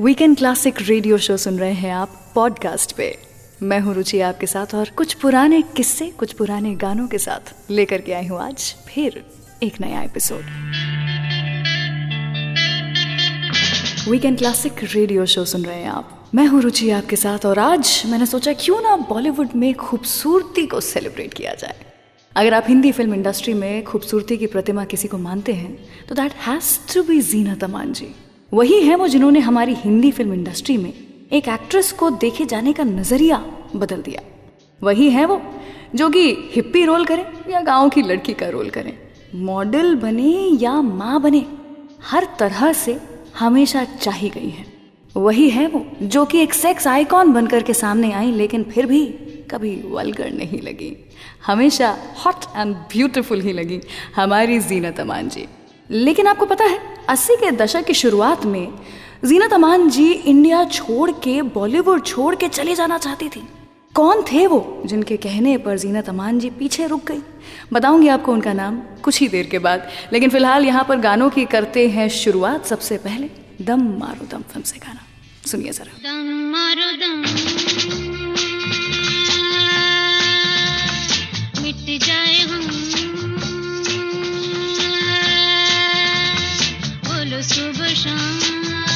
Weekend classic radio show सुन रहे हैं आप पॉडकास्ट पे। मैं हूँ रुचि आपके साथ और कुछ पुराने किस्से, कुछ पुराने गानों के साथ लेकर के आई हूँ आज फिर एक नया episode weekend classic radio show सुन रहे हैं आप। मैं हूँ रुचि आपके साथ और आज मैंने सोचा क्यों ना बॉलीवुड में खूबसूरती को सेलिब्रेट किया जाए। अगर आप हिंदी फ़िल्म इंडस्ट्री में खूबसूरती की प्रतिमा किसी को मानते हैं तो that has to be Zeenat Aman ji वही है वो जिन्होंने हमारी हिंदी फ़िल्म इंडस्ट्री में एक एक्ट्रेस को देखे जाने का नज़रिया बदल दिया। वही है वो जो कि हिप्पी रोल करे या गाँव की लड़की का रोल करे। मॉडल बने या माँ बने, हर तरह से हमेशा चाही गई है। वही है वो जो कि एक सेक्स आइकॉन बनकर के सामने आई, लेकिन फिर भी कभी वलगर नहीं लगी। हमेशा हॉट एंड ब्यूटीफुल ही लगी। हमारी जीनत अमान जी। लेकिन आपको पता है अस्सी के दशक की शुरुआत में जीनत अमान जी इंडिया छोड़ के, बॉलीवुड छोड़ के चले जाना चाहती थी। कौन थे वो जिनके कहने पर जीनत अमान जी पीछे रुक गई? बताऊँगी आपको उनका नाम कुछ ही देर के बाद, लेकिन फ़िलहाल यहाँ पर गानों की करते हैं शुरुआत सबसे पहले दम मारो दम फ़िल्म से गाना। सुनिए जरा। दम मारो दम। मिट जाए हम बोलो सुबह शाम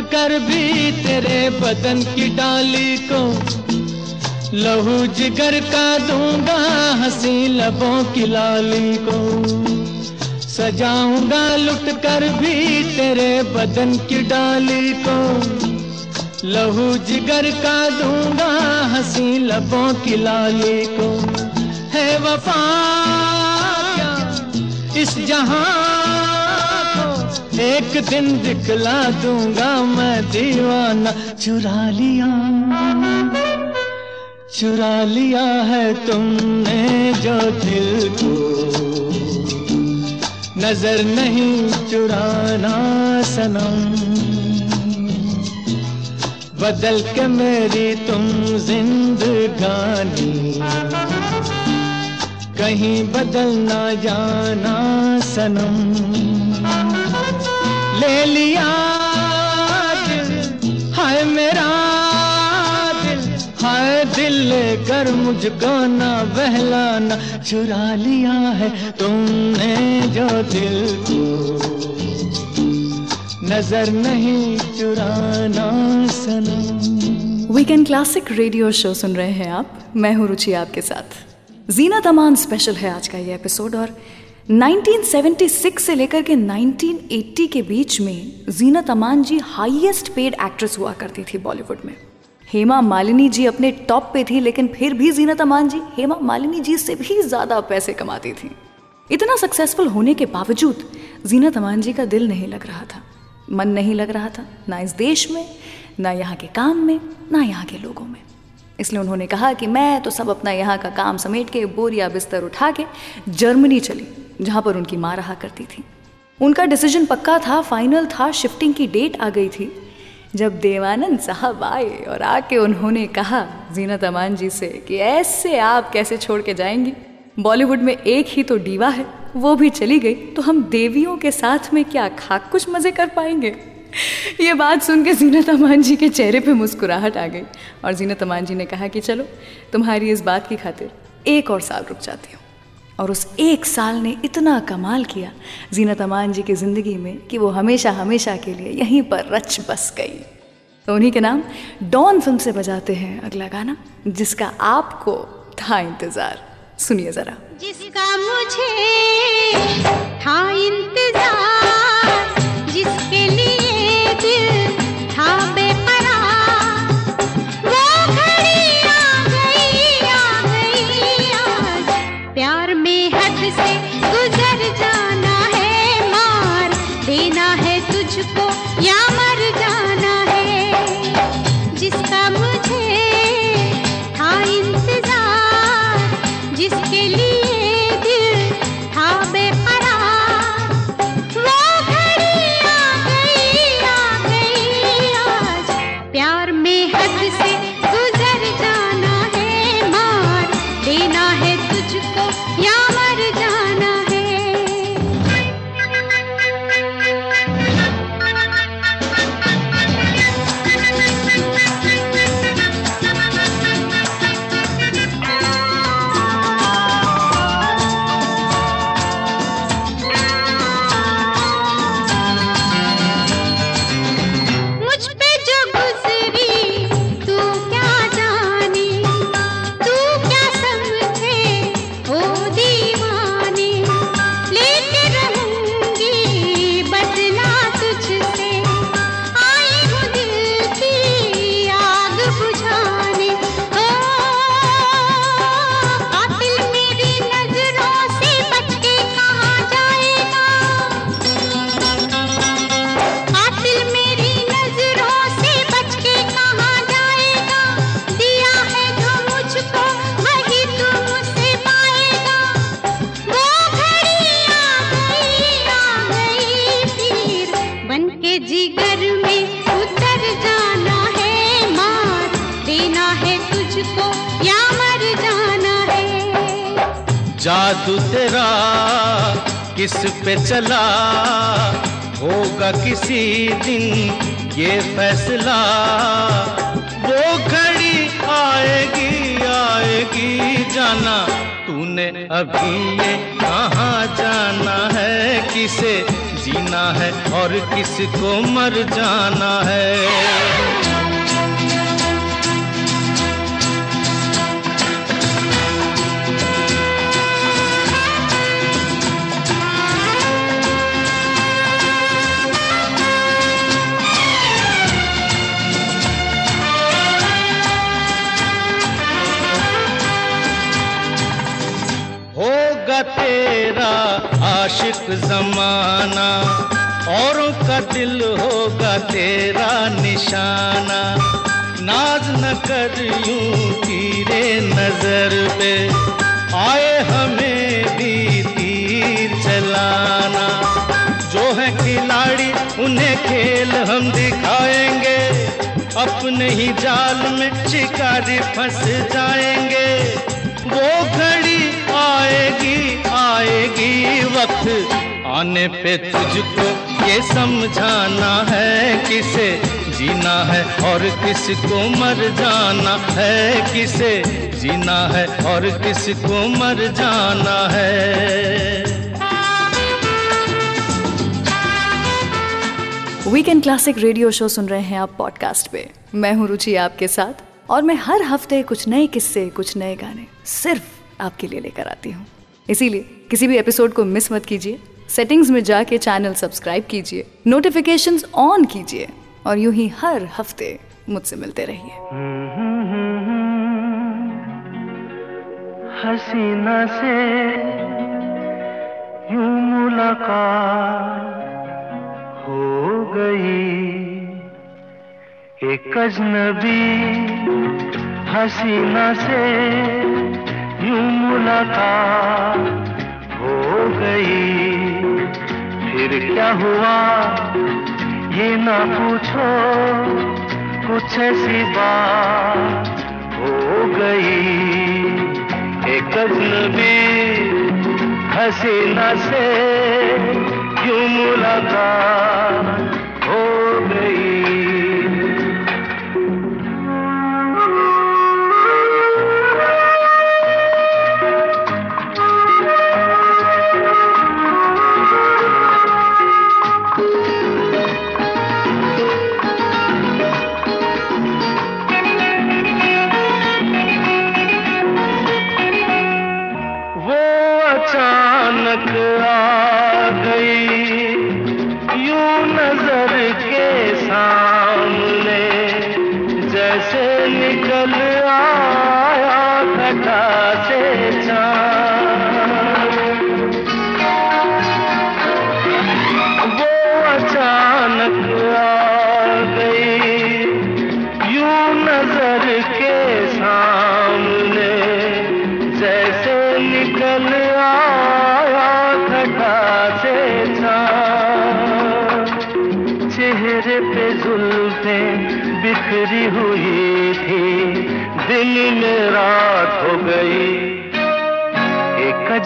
कर भी तेरे बदन की डाली को लहू जिगर का दूँगा, हँसी लबों की लाली को। सजाऊँगा, लुट कर भी तेरे बदन की डाली को। लहू जिगर का दूँगा, हँसी लबों की लाली को। है वफा इस जहाँ एक दिन दिखला दूँगा मैं दीवाना। चुरा लिया चुरा लिया है तुमने जो दिल को। नज़र नहीं चुराना सनम। बदल के मेरी तुम जिंदगानी। कहीं बदल ना जाना सनम। ले लिया दिल हाय मेरा दिल, हाय दिल लेकर मुझको ना बहलाना। चुरा लिया है तुमने जो दिल को। नज़र नहीं चुराना सनम। वीकेंड क्लासिक रेडियो शो सुन रहे हैं आप। मैं हूँ रुचि आपके साथ। जीना तमान स्पेशल है आज का ये एपिसोड और 1976 से लेकर के 1980 के बीच में जीना तमान जी हाईएस्ट पेड एक्ट्रेस हुआ करती थी बॉलीवुड में। हेमा मालिनी जी अपने टॉप पे थी, लेकिन फिर भी जीना तमान जी हेमा मालिनी जी से भी ज़्यादा पैसे कमाती थी। इतना सक्सेसफुल होने के बावजूद जीना तमान जी का दिल नहीं लग रहा था। मन नहीं लग रहा था, ना इस देश में, ना यहाँ के काम में, ना यहाँ के लोगों में। इसलिए उन्होंने कहा कि मैं तो सब अपना यहाँ का काम समेट के बोरिया बिस्तर उठा के जर्मनी चली, जहाँ पर उनकी माँ रहा करती थी। उनका डिसीज़न पक्का था फाइनल था शिफ्टिंग की डेट आ गई थी। जब देवानंद साहब आए और आके उन्होंने कहा जीनत अमान जी से कि ऐसे आप कैसे छोड़ के जाएँगी? बॉलीवुड में एक ही तो डीवा है, वो भी चली गई तो हम देवियों के साथ में क्या खाक कुछ मज़े कर पाएँगे? ये बात सुन के जीनत अमान जी के चेहरे पे मुस्कुराहट आ गई और जीनत अमान जी ने कहा कि चलो, तुम्हारी इस बात की खातिर एक और साल रुक जाती हूँ। और उस एक साल ने इतना कमाल किया जीनत अमान जी की ज़िंदगी में कि वो हमेशा हमेशा के लिए यहीं पर रच बस गई। तो उन्हीं के नाम डॉन फ़िल्म से बजाते हैं अगला गाना, जिसका आपको था इंतज़ार। सुनिए ज़रा। जिसका मुझे था इंतज़ार, जिसके लिए जादू तेरा किस पे चला? होगा किसी दिन ये फैसला। वो घड़ी आएगी आएगी जाना। तूने अभी ये कहाँ जाना है? किसे जीना है और किसको मर जाना है? होगा तेरा आशिक जमाना। औरों का दिल होगा तेरा निशाना। नाज न कर यूँ तीरे नज़र पे। आए हमें भी तीर चलाना। जो है खिलाड़ी, उन्हें खेल हम दिखाएँगे। अपने ही जाल में शिकारी फंस जाएँगे। वो घड़ी आएगी आएगी वक्त। आने पे तुझको ये समझाना है किसे? जीना है और किसको मर जाना है किसे? जीना है और किसको मर जाना है। वीकेंड क्लासिक रेडियो शो सुन रहे हैं आप पॉडकास्ट पे। मैं हूँ रुचि आपके साथ और मैं हर हफ़्ते कुछ नए किस्से, कुछ नए गाने, सिर्फ़ आपके लिए लेकर आती हूँ। इसीलिए किसी भी एपिसोड को मिस मत कीजिए। सेटिंग्स में जाके चैनल सब्सक्राइब कीजिए। नोटिफिकेशंस ऑन कीजिए। और यूँ ही हर हफ़्ते मुझसे मिलते रहिए। हसीना से यूँ मुलाकात हो गई। एक अजनबी हसीना से यूँ मुलाकात हो गई। फिर क्या हुआ? ये ना पूछो, कुछ ऐसी बात हो गई। एक अजनबी हसीना से यूँ मुलाकात हो गई।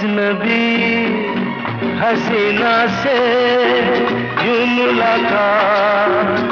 अजनबी हसीना से यूँ मुलाकात।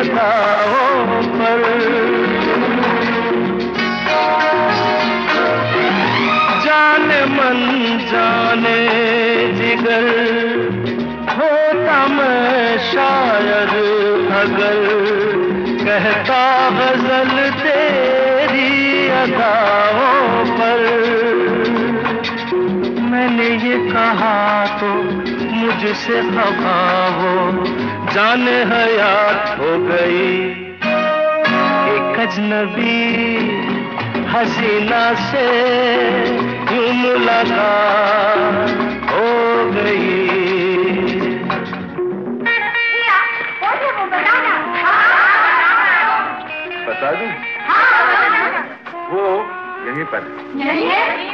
अदाओं पर। जाने मन, जाने जिगर, होता मैं शायद अगर। कहता गज़ल तेरी अदाओं पर। मैंने ये कहा तो मुझसे खफा हो। जाने हयात हो गई। एक अजनबी हसीना से यूँ मुलाकात हो गई। बता दूँ? वो यहीं पर है।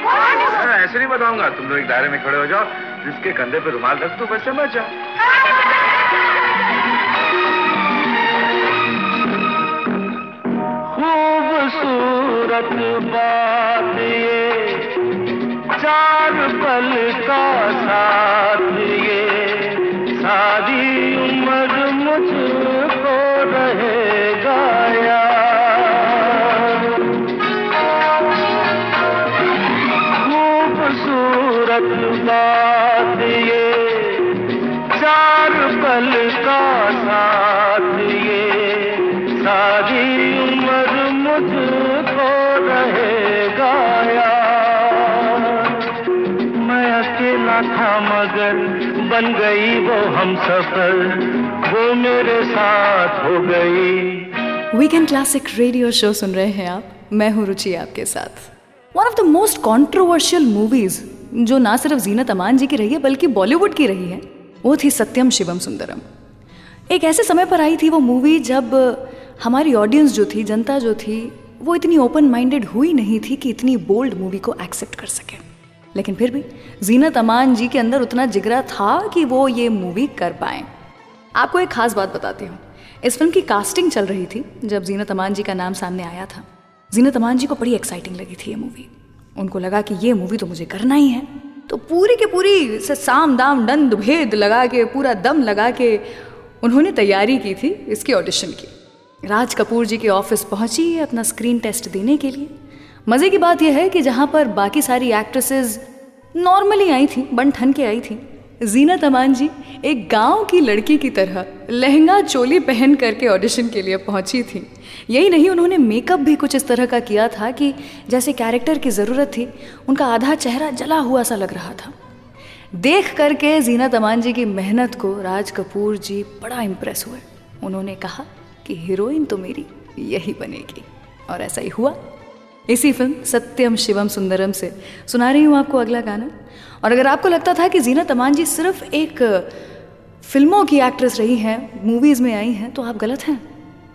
हाँ, ऐसे नहीं बताऊँगा। तुम लोग एक दायरे में खड़े हो जाओ जिसके कंधे पे रुमाल रख दो बस समझ जाओ। गलत बात ये चार पल का साथ ये सारी उम्र मुझको रहे गाया खूबसूरत बात ये, चार पल का साथ ये सारी उम्र मुझ था मगर बन गई वो हम सफ़र। वो मेरे साथ हो गई। वीकेंड क्लासिक रेडियो शो सुन रहे हैं आप। मैं हूँ रुचि आपके साथ। One of the most controversial movies जो ना सिर्फ़ जीनत अमान जी की रही है, बल्कि बॉलीवुड की रही है, वो थी सत्यम शिवम सुंदरम। एक ऐसे समय पर आई थी वो मूवी जब हमारी ऑडियंस जो थी, जनता जो थी, वो इतनी ओपन माइंडेड हुई नहीं थी कि इतनी बोल्ड मूवी को एक्सेप्ट कर सके। लेकिन फिर भी, जीनत अमान जी के अंदर उतना जिगरा था कि वो ये मूवी कर पाए। आपको एक खास बात बताती हूँ। इस फ़िल्म की कास्टिंग चल रही थी, जब जीनत अमान जी का नाम सामने आया था। जीनत अमान जी को बड़ी एक्साइटिंग लगी थी ये मूवी उनको लगा कि ये मूवी तो मुझे करना ही है। तो पूरी के पूरी से साम दाम दंद भेद लगा के, पूरा दम लगा के उन्होंने तैयारी की थी, इसके ऑडिशन की। राज कपूर जी के ऑफ़िस पहुँची अपना स्क्रीन टेस्ट देने के लिए। मज़े की बात यह है कि जहाँ पर बाकी सारी एक्ट्रेसेस नॉर्मली आई थी, बन ठन के आई थी, जीना तमान जी एक गाँव की लड़की की तरह लहंगा चोली पहन करके ऑडिशन के लिए पहुँची थी। यही नहीं, उन्होंने मेकअप भी कुछ इस तरह का किया था कि जैसे कैरेक्टर की ज़रूरत थी, उनका आधा चेहरा जला हुआ सा लग रहा था। देख करके जीना तमान जी की मेहनत को राज कपूर जी बड़ा इम्प्रेस हुए। उन्होंने कहा कि हीरोइन तो मेरी यही बनेगी। और ऐसा ही हुआ। इसी फ़िल्म, सत्यम शिवम सुंदरम से। सुना रही हूँ आपको अगला गाना। और अगर आपको लगता था कि जीना तमान जी सिर्फ़ एक फ़िल्मों की एक्ट्रेस रही हैं मूवीज़ में आई हैं तो आप गलत हैं।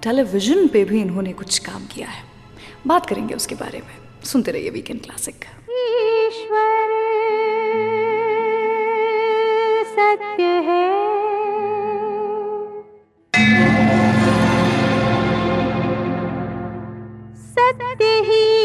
टेलीविज़न पे भी इन्होंने कुछ काम किया है। बात करेंगे उसके बारे में। सुनते रहिए वीकेंड क्लासिक। ईश्वर, सत्य है। सत्य ही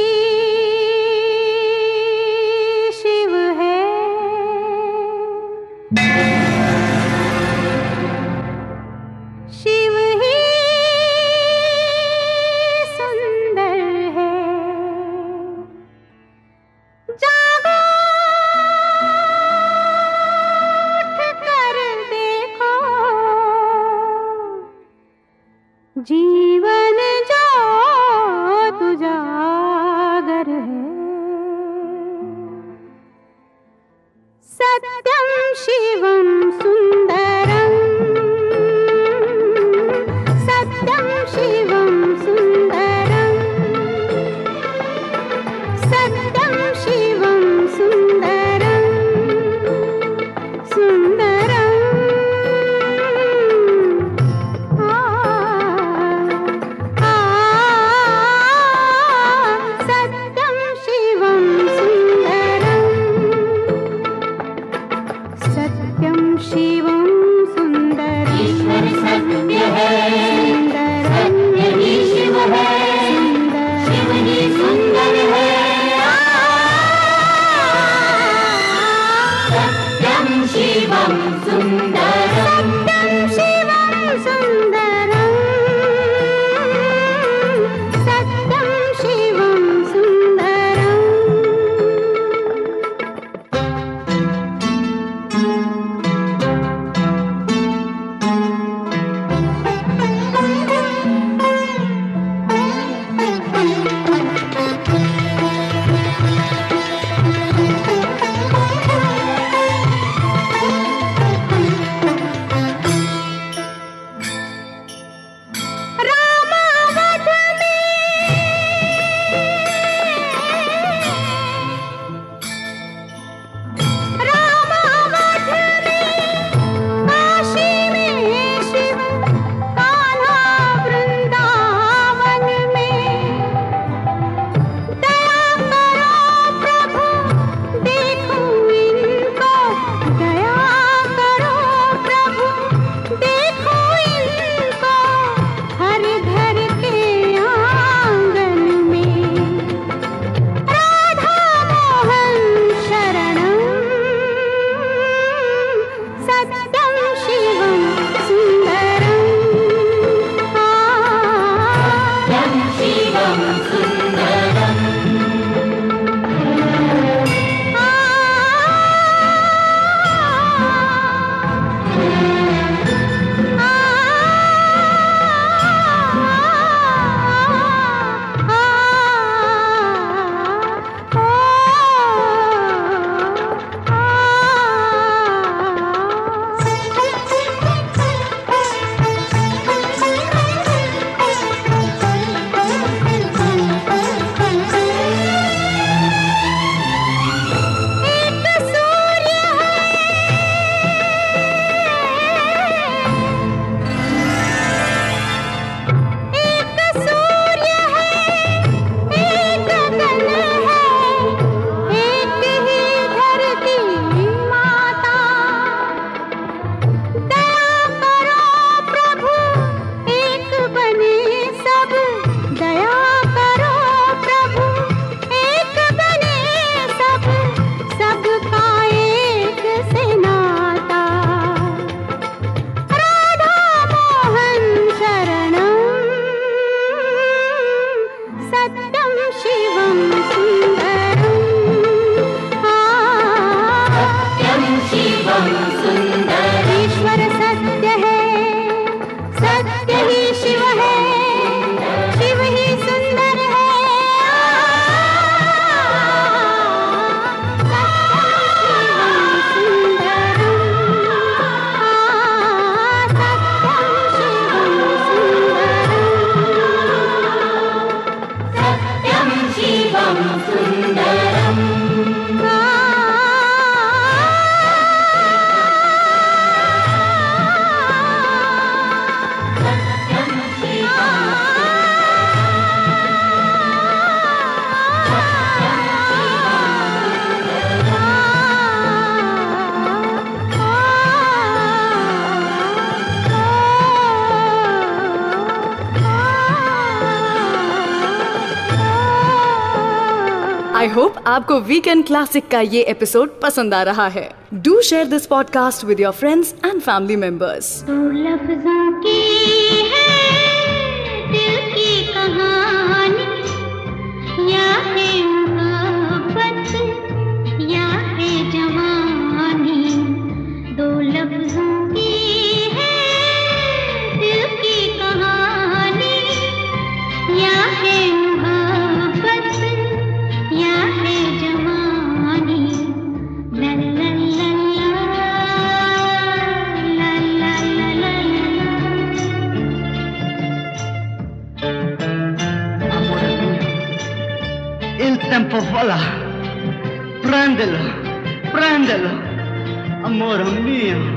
आई होप आपको वीकेंड क्लासिक का ये एपिसोड पसंद आ रहा है। Do share this podcast with your friends and family members या Oh, voilà, prendelo, prendelo, amore mio.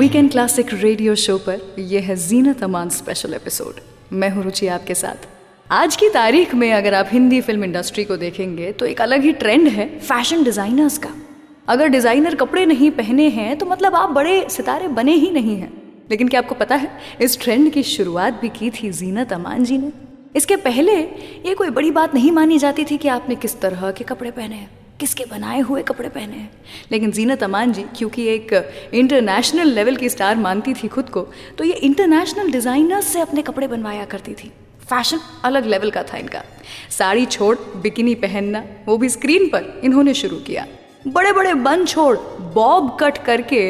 Weekend classic radio show पर यह है जीनत अमान स्पेशल एपिसोड मैं हूँ रुचि आपके साथ। आज की तारीख में अगर आप हिंदी फ़िल्म इंडस्ट्री को देखेंगे तो एक अलग ही ट्रेंड है फ़ैशन डिजाइनर्स का। अगर डिज़ाइनर कपड़े नहीं पहने हैं तो मतलब आप बड़े सितारे बने ही नहीं हैं। लेकिन क्या आपको पता है, इस ट्रेंड की शुरुआत भी की थी जीनत अमान जी ने। इसके पहले ये कोई बड़ी बात नहीं मानी जाती थी कि आपने किस तरह के कपड़े पहने हैं। किसके बनाए हुए कपड़े पहने हैं? लेकिन जीनत अमान जी, क्योंकि एक इंटरनेशनल लेवल की स्टार मानती थी खुद को तो ये इंटरनेशनल डिज़ाइनर्स से अपने कपड़े बनवाया करती थी। फ़ैशन अलग लेवल का था इनका। साड़ी छोड़, बिकिनी पहनना, वो भी स्क्रीन पर इन्होंने शुरू किया। बड़े बड़े बन छोड़ बॉब कट करके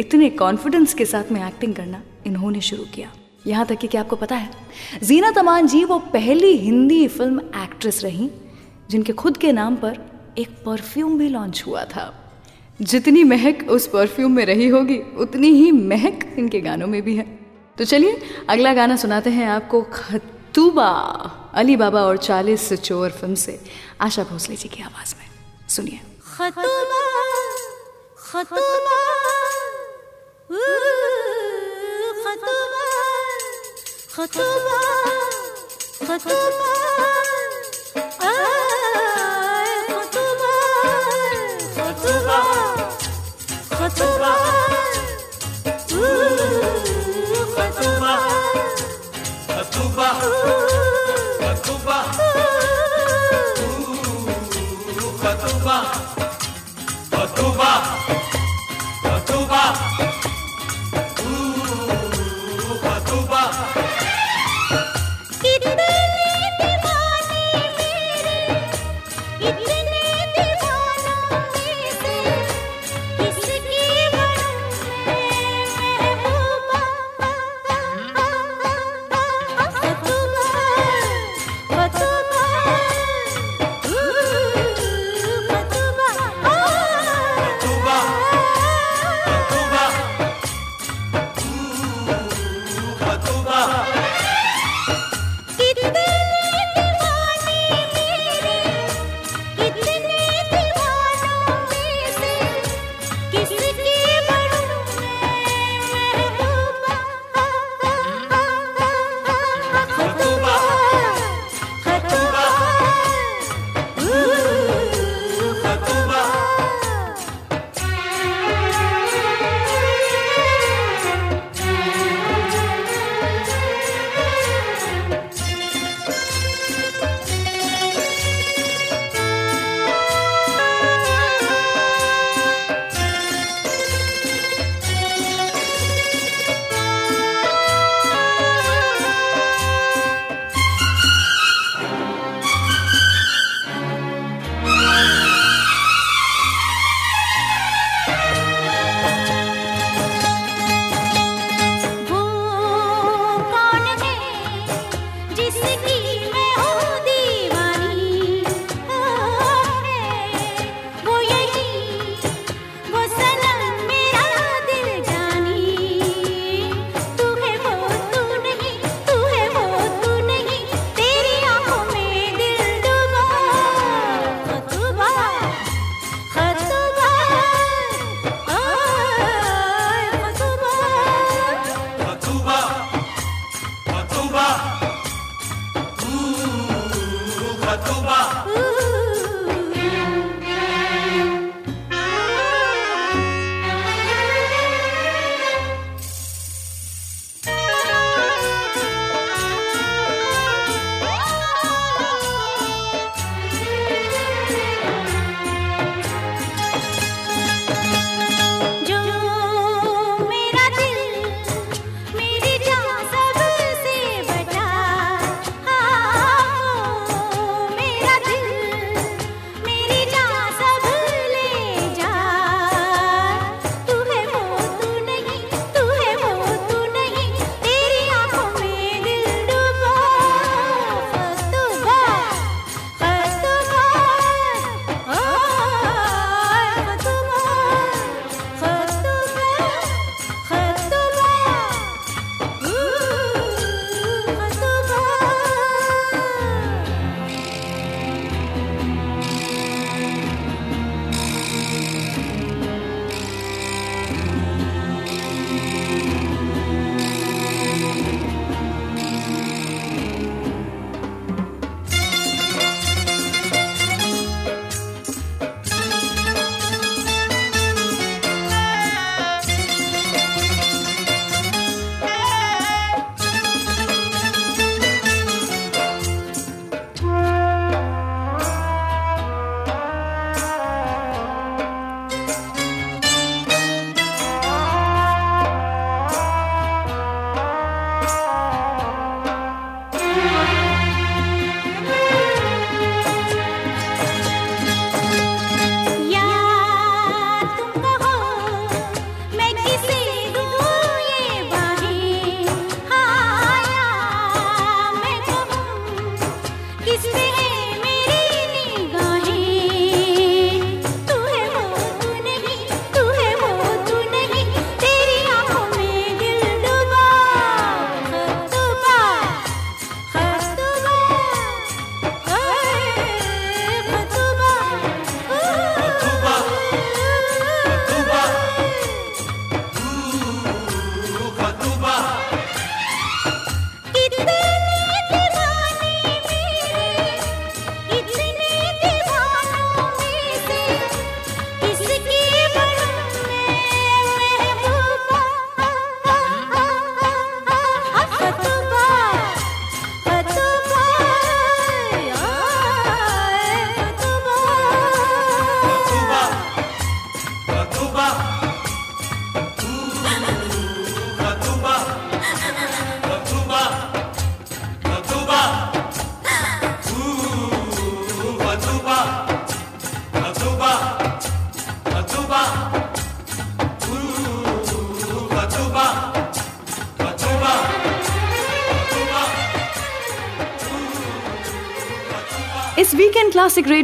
इतने कॉन्फिडेंस के साथ में एक्टिंग करना इन्होंने शुरू किया। यहाँ तक कि क्या आपको पता है? जीना तमान जी, वो पहली हिंदी फ़िल्म एक्ट्रेस रही, जिनके खुद के नाम पर एक परफ्यूम भी लॉन्च हुआ था। जितनी महक उस परफ्यूम में रही होगी उतनी ही महक इनके गानों में भी है। तो चलिए अगला गाना सुनाते हैं आपको खतूबा अली बाबा और चालीस चोर फ़िल्म से। आशा भोसले जी की आवाज़ में। सुनिए। खतूबा खतूबा खतूबा खतूबा thank you.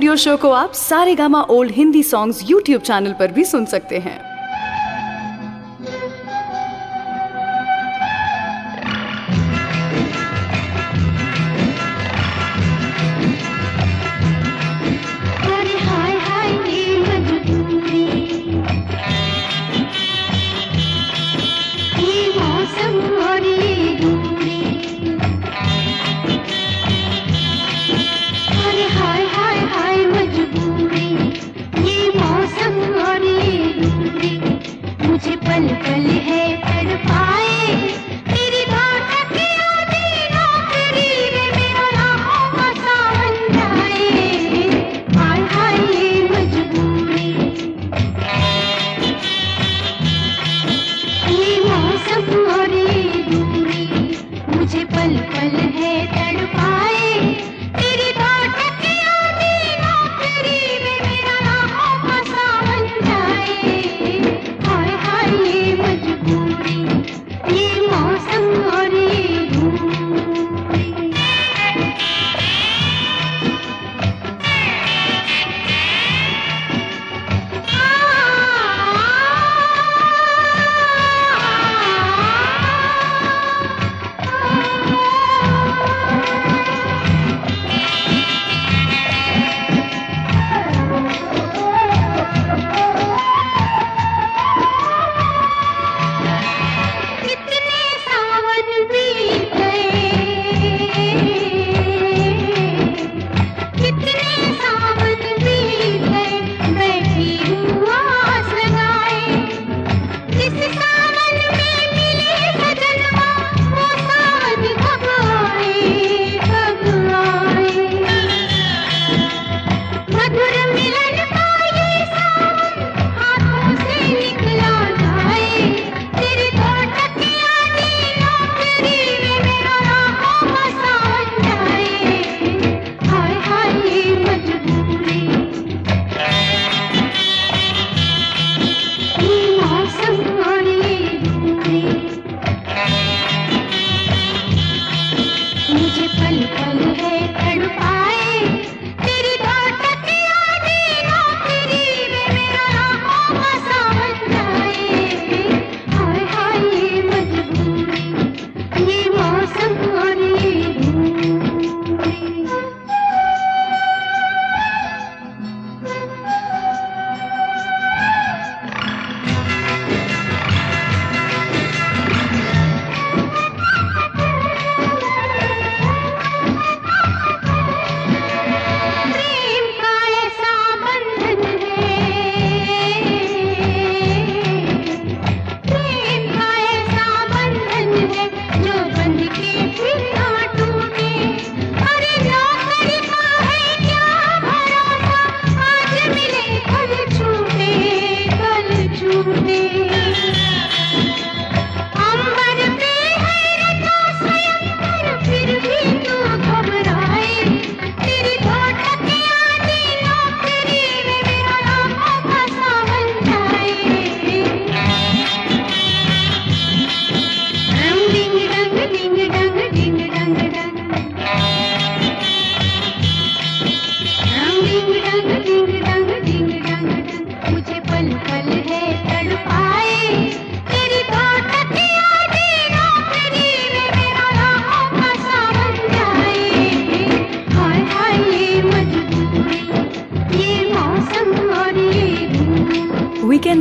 रेडियो शो को आप Saregama old Hindi songs YouTube channel पर भी सुन सकते हैं।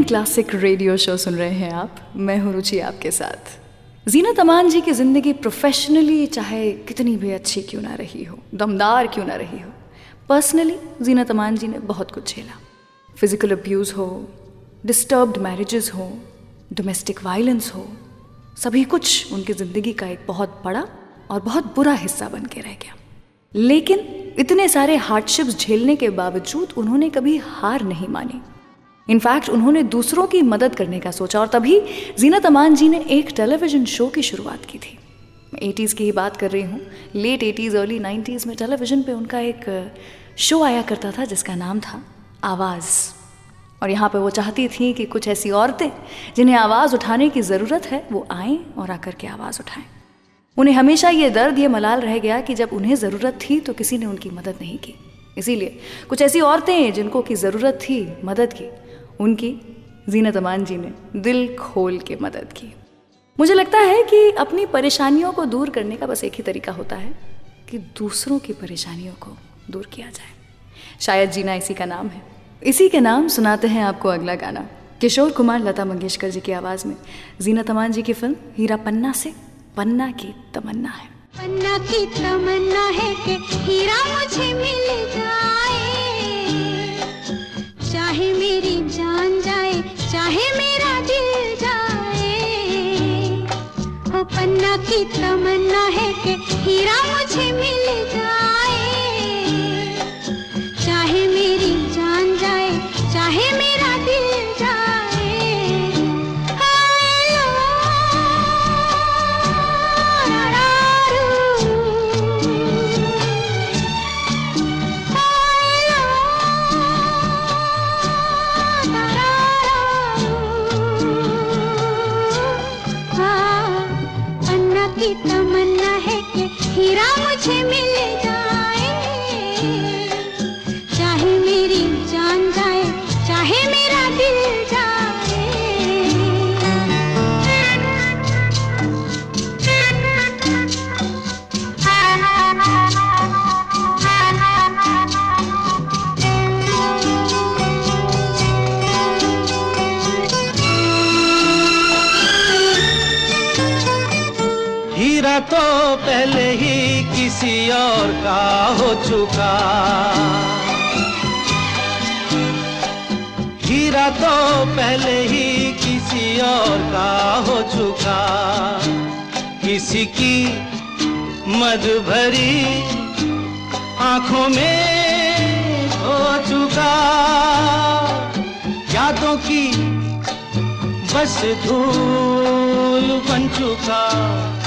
क्लासिक रेडियो शो सुन रहे हैं आप। मैं हूँ रुचि आपके साथ। जीना तमान जी की ज़िंदगी प्रोफेशनली चाहे कितनी भी अच्छी क्यों ना रही हो, दमदार क्यों ना रही हो पर्सनली जीना तमान जी ने बहुत कुछ झेला। फ़िज़िकल अब्यूज़ हो डिस्टर्ब्ड मैरिजेस हो डोमेस्टिक वायलेंस हो, सभी कुछ उनकी ज़िंदगी का एक बहुत बड़ा और बहुत बुरा हिस्सा बन के रह गया। लेकिन इतने सारे हार्डशिप्स झेलने के बावजूद उन्होंने कभी हार नहीं मानी। इनफैक्ट उन्होंने दूसरों की मदद करने का सोचा और तभी जीनत अमान जी ने एक टेलीविज़न शो की शुरुआत की थी। एटीज़ की ही बात कर रही हूँ। लेट एटीज़ अर्ली नाइन्टीज़ में टेलीविज़न पे उनका एक शो आया करता था जिसका नाम था आवाज़। और यहाँ पे वो चाहती थी कि कुछ ऐसी औरतें जिन्हें आवाज़ उठाने की ज़रूरत है, वो आएँ और आकर के आवाज़ उठाएँ। उन्हें हमेशा ये दर्द, ये मलाल रह गया कि जब उन्हें ज़रूरत थी तो किसी ने उनकी मदद नहीं की। इसीलिए कुछ ऐसी औरतें जिनको की ज़रूरत थी मदद की। उनकी जीनत अमान जी ने दिल खोल के मदद की। मुझे लगता है कि अपनी परेशानियों को दूर करने का बस एक ही तरीका होता है कि दूसरों की परेशानियों को दूर किया जाए। शायद जीना इसी का नाम है। इसी के नाम सुनाते हैं आपको अगला गाना। किशोर कुमार, लता मंगेशकर जी की आवाज़ में। जीना तमान जी की फ़िल्म हीरा पन्ना से पन्ना की तमन्ना है। पन्ना की तमन्ना है कि हीरा मुझे मिल जाए। चाहे मेरा दिल जाए। हो पन्ना की तमन्ना है कि हीरा मुझे मिल जाए। चुका। हीरा तो पहले ही किसी और का हो चुका। किसी की मद भरी आँखों में हो चुका। यादों की बस धूल बन चुका,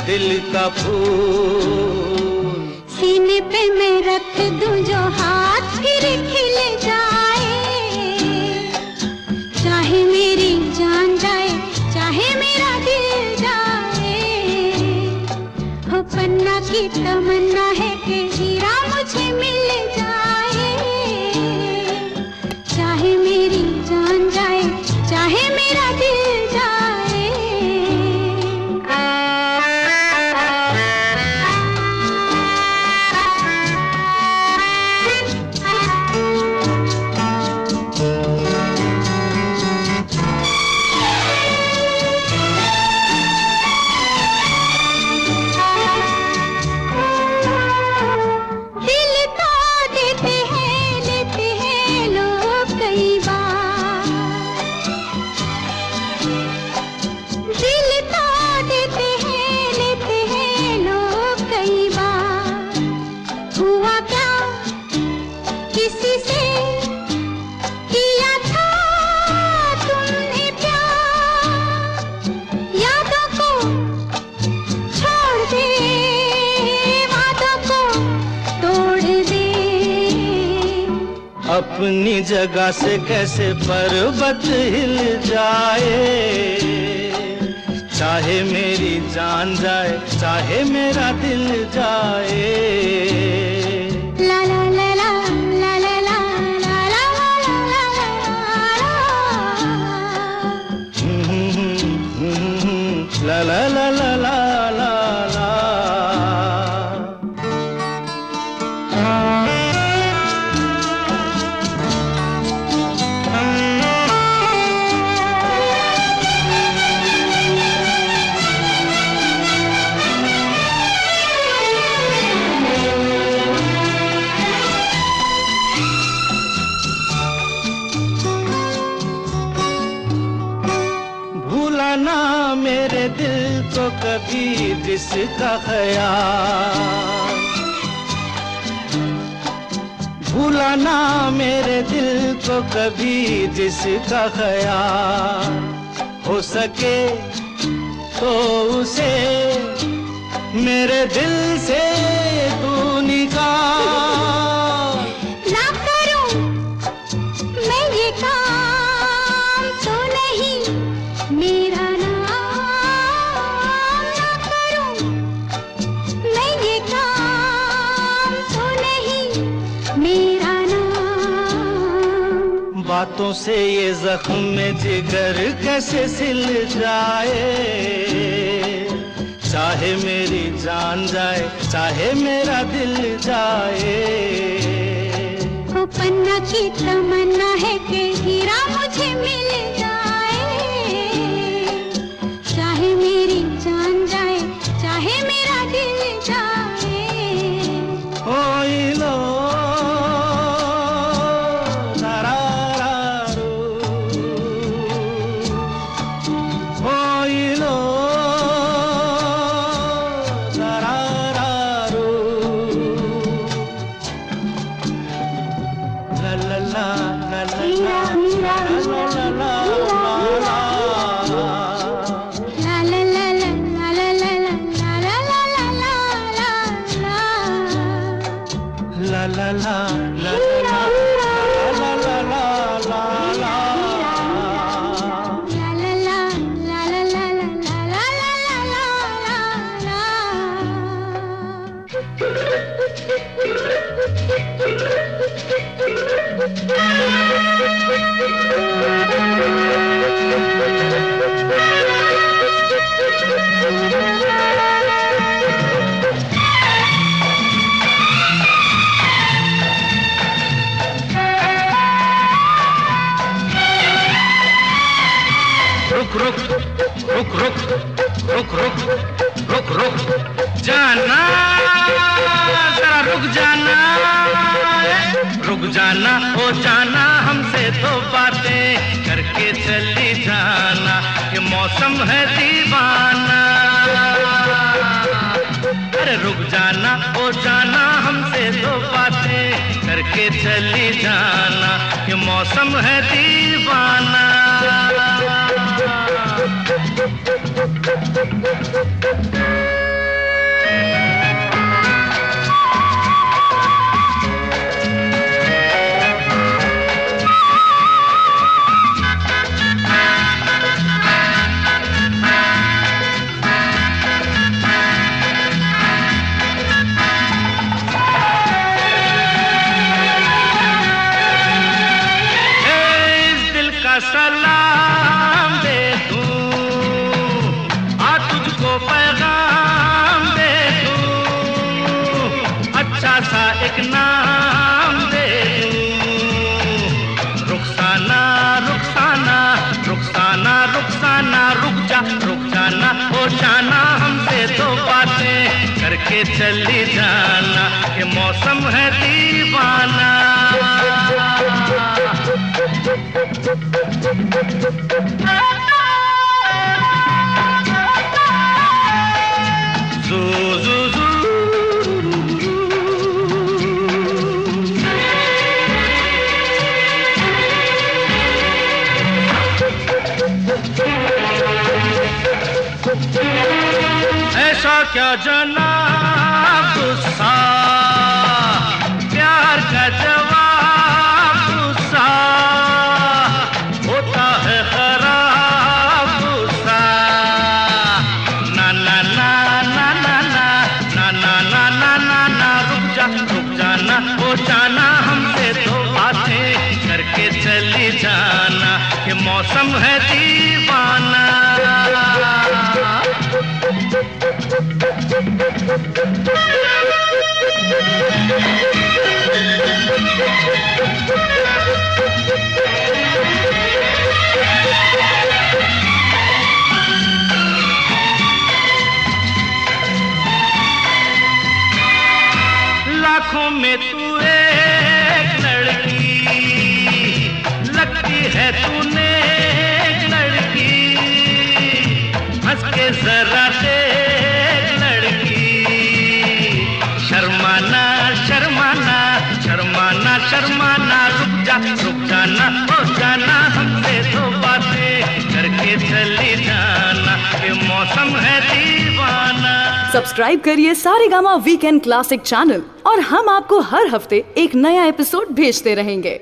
दिल का फूल। सीने पे मैं रख दूँ जो हाथ फिर खिल जाए। चाहे मेरी जान जाए, चाहे मेरा दिल जाए। हो पन्ना की तमन्ना है कि हीरा मुझे मिल जाए अपनी जगह से कैसे पर्वत हिल जाए चाहे मेरी जान जाए चाहे मेरा दिल जाए ला ला ला जिसका ख्याल। भूलाना मेरे दिल को कभी जिसका ख्याल हो सके तो उसे मेरे दिल से बातों से ये जख्म जिगर कैसे सिल जाए? चाहे मेरी जान जाए, चाहे मेरा दिल जाए। ओ पन्ना की तमन्ना है कि हीरा मुझे मिल जाए। चाहे मेरी जान जाए, चाहे मेरा दिल जाए। रुक रुक रुक रुक रुक। जाना, जरा रुक जाना रुक जाना हो जाना, हमसे तो बातें करके चली जाना, ये मौसम है दीवाना। अरे रुक जाना हो जाना, हमसे तो बातें करके चली जाना, ये मौसम है दीवाना। Thank you. क्या जना जरा देख लड़की। शर्माना शर्माना शर्माना शर्माना, रुक जा, रुक जाना, हो जाना हमसे तो बातें करके चली जाना। ये मौसम है दीवाना। सब्सक्राइब करिए सारे गामा वीकेंड क्लासिक चैनल और हम आपको हर हफ़्ते एक नया एपिसोड भेजते रहेंगे।